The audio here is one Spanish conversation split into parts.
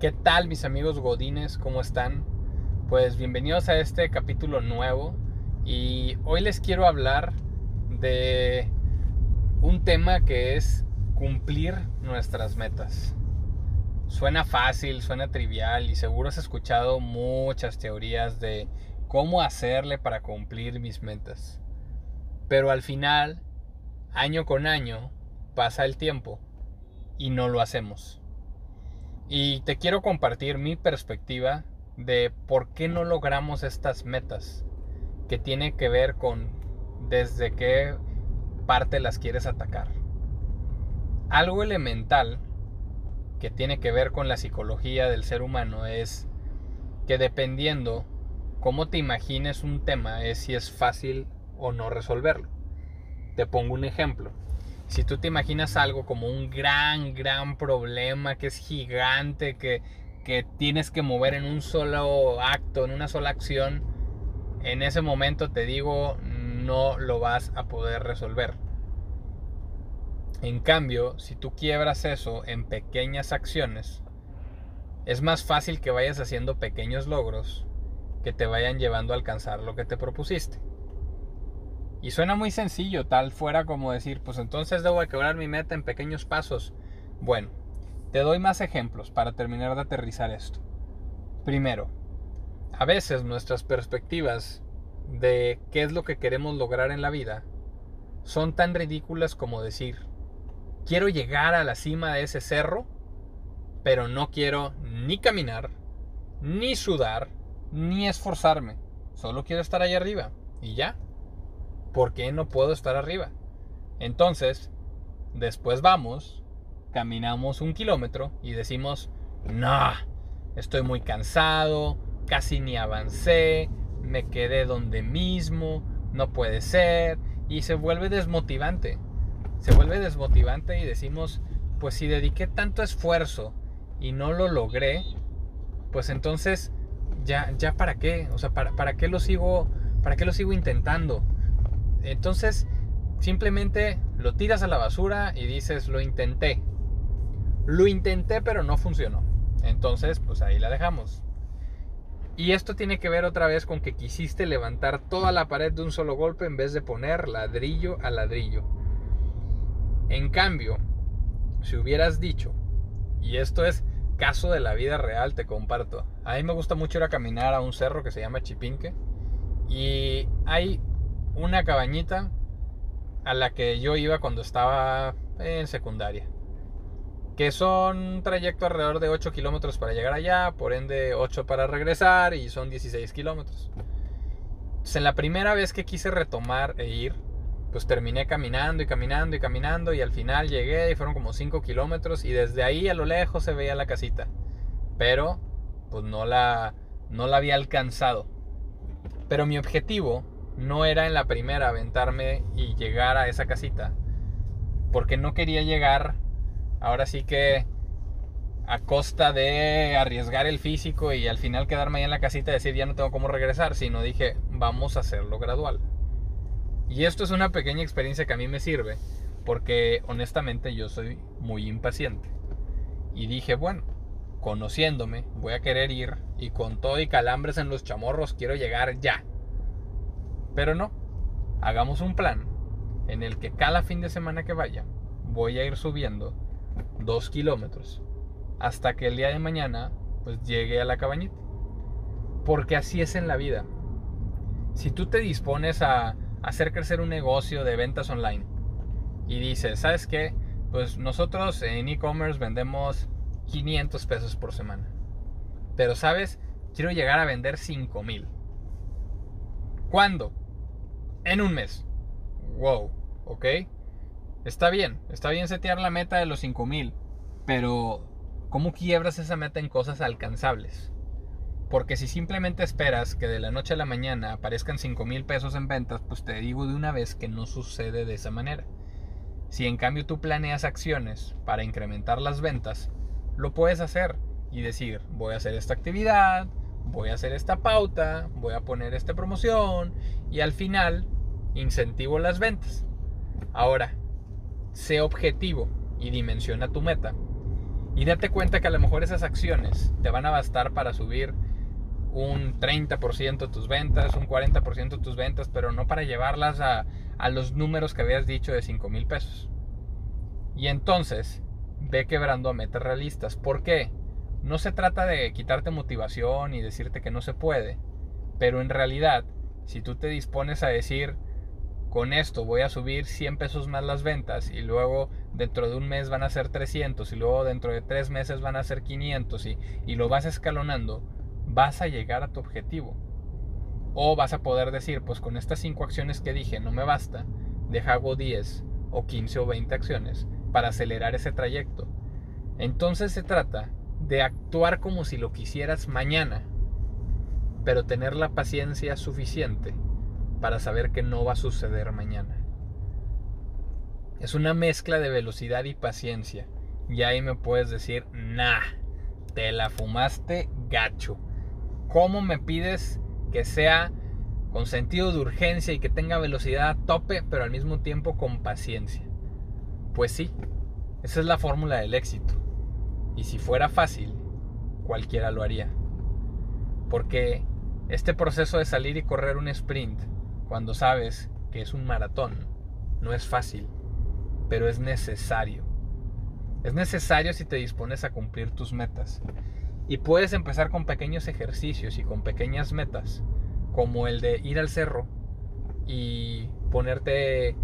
¿Qué tal mis amigos godines? ¿Cómo están? Pues bienvenidos a este capítulo nuevo y hoy les quiero hablar de un tema que es cumplir nuestras metas. Suena fácil, suena trivial y seguro has escuchado muchas teorías de cómo hacerle para cumplir mis metas. Pero al final, año con año, pasa el tiempo y no lo hacemos. Y te quiero compartir mi perspectiva de por qué no logramos estas metas, que tiene que ver con desde qué parte las quieres atacar. Algo elemental que tiene que ver con la psicología del ser humano es que dependiendo cómo te imagines un tema es si es fácil o no resolverlo. Te pongo un ejemplo. Si tú te imaginas algo como un gran, gran problema que es gigante, que, que tienes que mover en un solo acto, en una sola acción, en ese momento te digo, no lo vas a poder resolver. En cambio, si tú quiebras eso en pequeñas acciones, es más fácil que vayas haciendo pequeños logros que te vayan llevando a alcanzar lo que te propusiste. Y suena muy sencillo, tal fuera como decir, pues entonces debo de quebrar mi meta en pequeños pasos. Bueno, te doy más ejemplos para terminar de aterrizar esto. Primero, a veces nuestras perspectivas de qué es lo que queremos lograr en la vida son tan ridículas como decir, quiero llegar a la cima de ese cerro, pero no quiero ni caminar, ni sudar, ni esforzarme. Solo quiero estar ahí arriba. Y ya. ¿Por qué no puedo estar arriba? Entonces, después vamos, caminamos un kilómetro y decimos, no, estoy muy cansado, casi ni avancé, me quedé donde mismo, no puede ser, y se vuelve desmotivante. Se vuelve desmotivante y decimos, pues si dediqué tanto esfuerzo y no lo logré, pues entonces ya, ya para qué, o sea, para, para qué lo sigo, para qué lo sigo intentando. Entonces, simplemente lo tiras a la basura y dices, lo intenté. Lo intenté, pero no funcionó. Entonces, pues ahí la dejamos. Y esto tiene que ver otra vez con que quisiste levantar toda la pared de un solo golpe en vez de poner ladrillo a ladrillo. En cambio, si hubieras dicho, y esto es caso de la vida real, te comparto. A mí me gusta mucho ir a caminar a un cerro que se llama Chipinque. Y hay una cabañita a la que yo iba cuando estaba en secundaria. Que son un trayecto alrededor de 8 kilómetros para llegar allá, por ende 8 para regresar y son 16 kilómetros. en la primera vez que quise retomar e ir, pues terminé caminando y caminando y caminando y al final llegué y fueron como 5 kilómetros y desde ahí a lo lejos se veía la casita. Pero pues no la, no la había alcanzado. Pero mi objetivo no era en la primera aventarme y llegar a esa casita. Porque no quería llegar, ahora sí que a costa de arriesgar el físico y al final quedarme ahí en la casita y decir ya no tengo cómo regresar, sino dije vamos a hacerlo gradual. Y esto es una pequeña experiencia que a mí me sirve, porque honestamente yo soy muy impaciente. Y dije, bueno, conociéndome, voy a querer ir y con todo y calambres en los chamorros quiero llegar ya. Pero no, hagamos un plan en el que cada fin de semana que vaya voy a ir subiendo dos kilómetros hasta que el día de mañana pues llegue a la cabañita. Porque así es en la vida. Si tú te dispones a hacer crecer un negocio de ventas online y dices, ¿sabes qué? Pues nosotros en e-commerce vendemos 500 pesos por semana. Pero, ¿sabes? Quiero llegar a vender 5000. ¿Cuándo? En un mes. Wow, ¿ok? Está bien, está bien setear la meta de los 5000, pero ¿cómo quiebras esa meta en cosas alcanzables? Porque si simplemente esperas que de la noche a la mañana aparezcan 5 mil pesos en ventas, pues te digo de una vez que no sucede de esa manera. Si en cambio tú planeas acciones para incrementar las ventas, lo puedes hacer y decir, voy a hacer esta actividad, voy a hacer esta pauta, voy a poner esta promoción y al final incentivo las ventas. Ahora, sé objetivo y dimensiona tu meta. Y date cuenta que a lo mejor esas acciones te van a bastar para subir un 30% tus ventas, un 40% tus ventas, pero no para llevarlas a, a los números que habías dicho de 5 mil pesos. Y entonces ve quebrando metas realistas. ¿Por qué? No se trata de quitarte motivación y decirte que no se puede, pero en realidad, si tú te dispones a decir, con esto voy a subir 100 pesos más las ventas y luego dentro de un mes van a ser 300 y luego dentro de tres meses van a ser 500 y, lo vas escalonando, vas a llegar a tu objetivo. O vas a poder decir, pues con estas 5 acciones que dije no me basta, deja hago 10 o 15 o 20 acciones para acelerar ese trayecto. Entonces se trata de actuar como si lo quisieras mañana, pero tener la paciencia suficiente para saber que no va a suceder mañana. Es una mezcla de velocidad y paciencia. Y ahí me puedes decir, nah, te la fumaste gacho. ¿Cómo me pides que sea con sentido de urgencia y que tenga velocidad a tope, pero al mismo tiempo con paciencia? Pues sí, esa es la fórmula del éxito. Y si fuera fácil, cualquiera lo haría. Porque este proceso de salir y correr un sprint, cuando sabes que es un maratón, no es fácil, pero es necesario. Es necesario si te dispones a cumplir tus metas. Y puedes empezar con pequeños ejercicios y con pequeñas metas, como el de ir al cerro y ponerte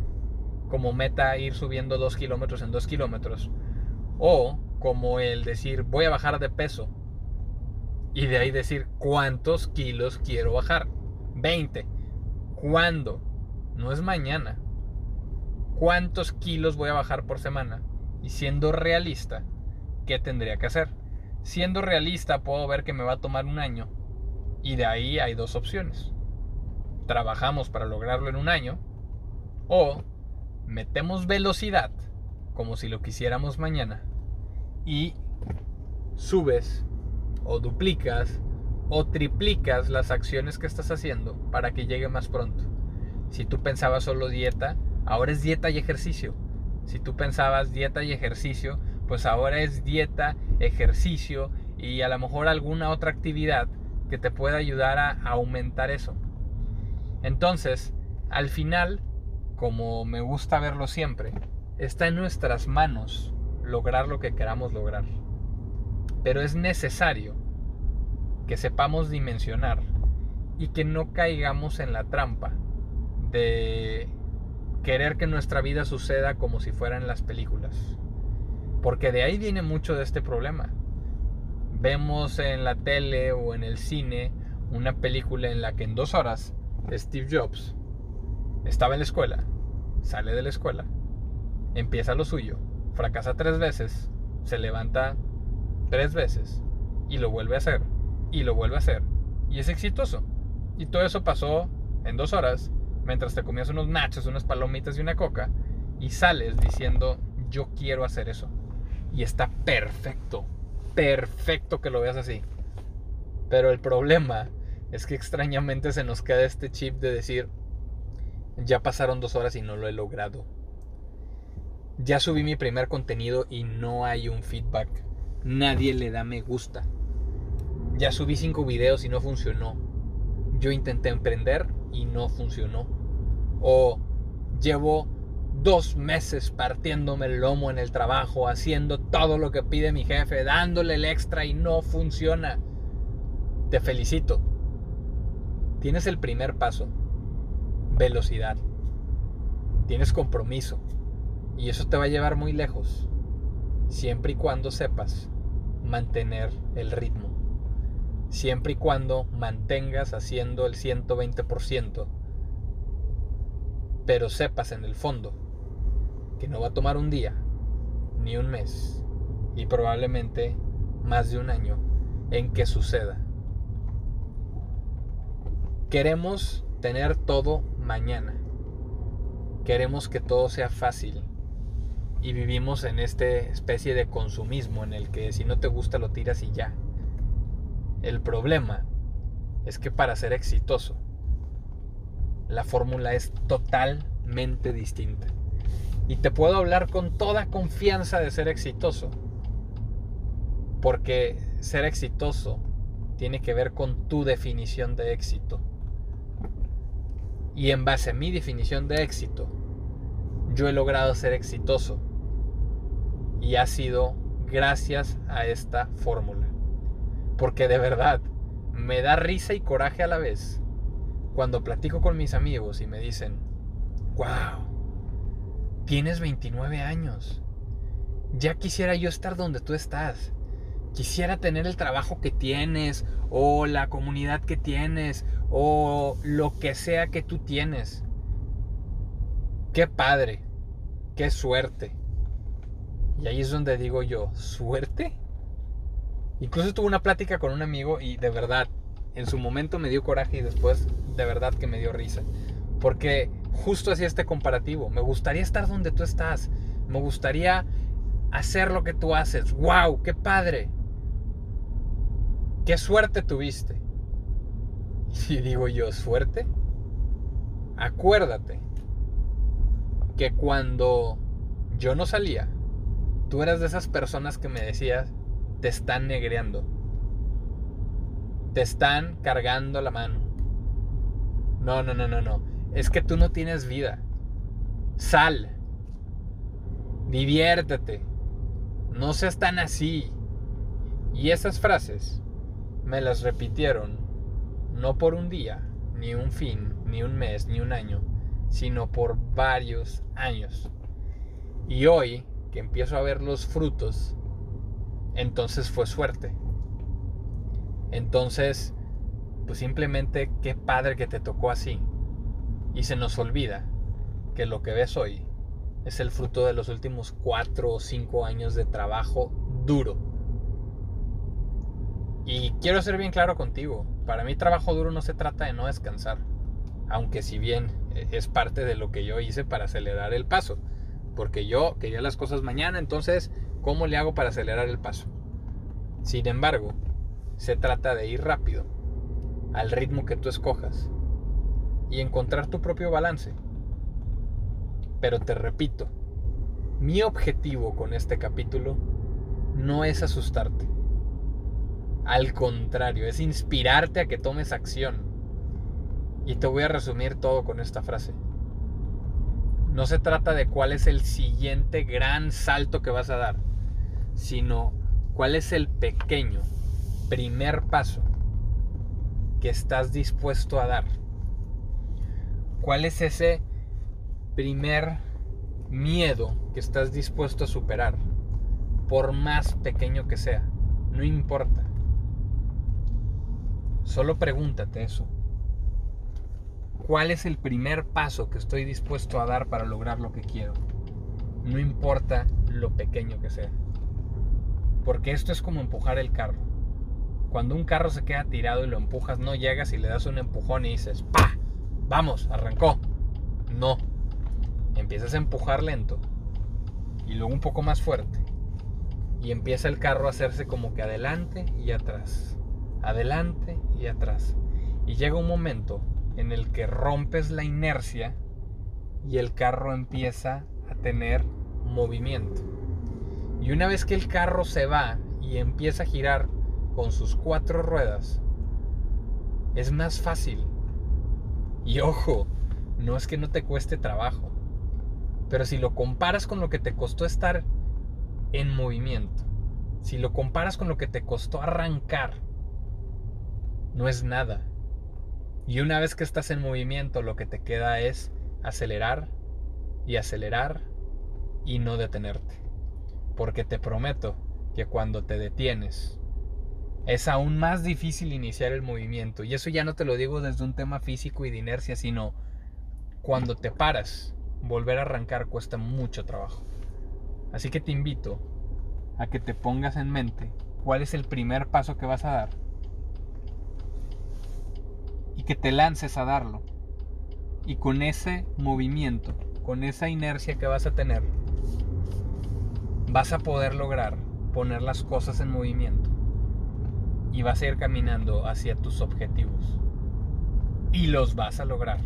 como meta ir subiendo dos kilómetros en dos kilómetros. O como el decir voy a bajar de peso. Y de ahí decir cuántos kilos quiero bajar. 20. ¿Cuándo? No es mañana. ¿Cuántos kilos voy a bajar por semana? Y siendo realista, ¿qué tendría que hacer? Siendo realista puedo ver que me va a tomar un año. Y de ahí hay dos opciones. Trabajamos para lograrlo en un año. O metemos velocidad como si lo quisiéramos mañana y subes o duplicas o triplicas las acciones que estás haciendo para que llegue más pronto. Si tú pensabas solo dieta, ahora es dieta y ejercicio. Si tú pensabas dieta y ejercicio, pues ahora es dieta, ejercicio y a lo mejor alguna otra actividad que te pueda ayudar a aumentar eso. Entonces, al final como me gusta verlo siempre, está en nuestras manos lograr lo que queramos lograr. Pero es necesario que sepamos dimensionar y que no caigamos en la trampa de querer que nuestra vida suceda como si fuera en las películas. Porque de ahí viene mucho de este problema. Vemos en la tele o en el cine una película en la que en dos horas Steve Jobs estaba en la escuela, sale de la escuela, empieza lo suyo, fracasa tres veces, se levanta tres veces y lo vuelve a hacer y lo vuelve a hacer y es exitoso. Y todo eso pasó en dos horas mientras te comías unos nachos, unas palomitas y una coca y sales diciendo yo quiero hacer eso. Y está perfecto, perfecto que lo veas así. Pero el problema es que extrañamente se nos queda este chip de decir, ya pasaron dos horas y no lo he logrado. Ya subí mi primer contenido y no hay un feedback. Nadie le da me gusta. Ya subí cinco videos y no funcionó. Yo intenté emprender y no funcionó. O llevo dos meses partiéndome el lomo en el trabajo, haciendo todo lo que pide mi jefe, dándole el extra y no funciona. Te felicito. Tienes el primer paso velocidad. Tienes compromiso. Y eso te va a llevar muy lejos. Siempre y cuando sepas mantener el ritmo. Siempre y cuando mantengas haciendo el 120%. Pero sepas en el fondo que no va a tomar un día, ni un mes, y probablemente más de un año en que suceda. Queremos tener todo mañana. Queremos que todo sea fácil. Y vivimos en esta especie de consumismo en el que si no te gusta lo tiras y ya. El problema es que para ser exitoso, la fórmula es totalmente distinta. Y te puedo hablar con toda confianza de ser exitoso. Porque ser exitoso tiene que ver con tu definición de éxito. Y en base a mi definición de éxito, yo he logrado ser exitoso. Y ha sido gracias a esta fórmula. Porque de verdad, me da risa y coraje a la vez cuando platico con mis amigos y me dicen, wow, tienes 29 años. Ya quisiera yo estar donde tú estás. Quisiera tener el trabajo que tienes o la comunidad que tienes o lo que sea que tú tienes. Qué padre, qué suerte. Y ahí es donde digo yo, ¿suerte? Incluso tuve una plática con un amigo y de verdad, en su momento me dio coraje y después de verdad que me dio risa. Porque justo hacía este comparativo. Me gustaría estar donde tú estás. Me gustaría hacer lo que tú haces. ¡Wow! ¡Qué padre! ¿Qué suerte tuviste? Y digo yo, ¿suerte? Acuérdate que cuando yo no salía, tú eras de esas personas que me decías, te están negreando. Te están cargando la mano. No, no, no, no, no. Es que tú no tienes vida. Sal. Diviértete. No seas tan así. Y esas frases me las repitieron no por un día, ni un fin, ni un mes, ni un año, sino por varios años. Y hoy empiezo a ver los frutos, entonces fue suerte. Entonces, pues simplemente qué padre que te tocó así. Y se nos olvida que lo que ves hoy es el fruto de los últimos cuatro o cinco años de trabajo duro. Y quiero ser bien claro contigo, para mí trabajo duro no se trata de no descansar, aunque si bien eh, es parte de lo que yo hice para acelerar el paso, porque yo quería las cosas mañana, entonces, ¿cómo le hago para acelerar el paso? Sin embargo, se trata de ir rápido, al ritmo que tú escojas, y encontrar tu propio balance. Pero te repito, mi objetivo con este capítulo no es asustarte. Al contrario, es inspirarte a que tomes acción. Y te voy a resumir todo con esta frase. No se trata de cuál es el siguiente gran salto que vas a dar, sino cuál es el pequeño primer paso que estás dispuesto a dar. ¿Cuál es ese primer miedo que estás dispuesto a superar? Por más pequeño que sea, no importa. Solo pregúntate eso. ¿Cuál es el primer paso que estoy dispuesto a dar para lograr lo que quiero? No importa lo pequeño que sea. Porque esto es como empujar el carro. Cuando un carro se queda tirado y lo empujas, no llegas y le das un empujón y dices, ¡pa! Vamos, arrancó. No. Empiezas a empujar lento y luego un poco más fuerte. Y empieza el carro a hacerse como que adelante y atrás. Adelante y atrás. Y llega un momento en el que rompes la inercia y el carro empieza a tener movimiento. Y una vez que el carro se va y empieza a girar con sus cuatro ruedas, es más fácil. Y ojo, no es que no te cueste trabajo, pero si lo comparas con lo que te costó estar en movimiento, si lo comparas con lo que te costó arrancar, no es nada. Y una vez que estás en movimiento, lo que te queda es acelerar y acelerar y no detenerte. Porque te prometo que cuando te detienes, es aún más difícil iniciar el movimiento. Y eso ya no te lo digo desde un tema físico y de inercia, sino cuando te paras, volver a arrancar cuesta mucho trabajo. Así que te invito a que te pongas en mente cuál es el primer paso que vas a dar que te lances a darlo. Y con ese movimiento, con esa inercia que vas a tener, vas a poder lograr poner las cosas en movimiento y vas a ir caminando hacia tus objetivos. Y los vas a lograr.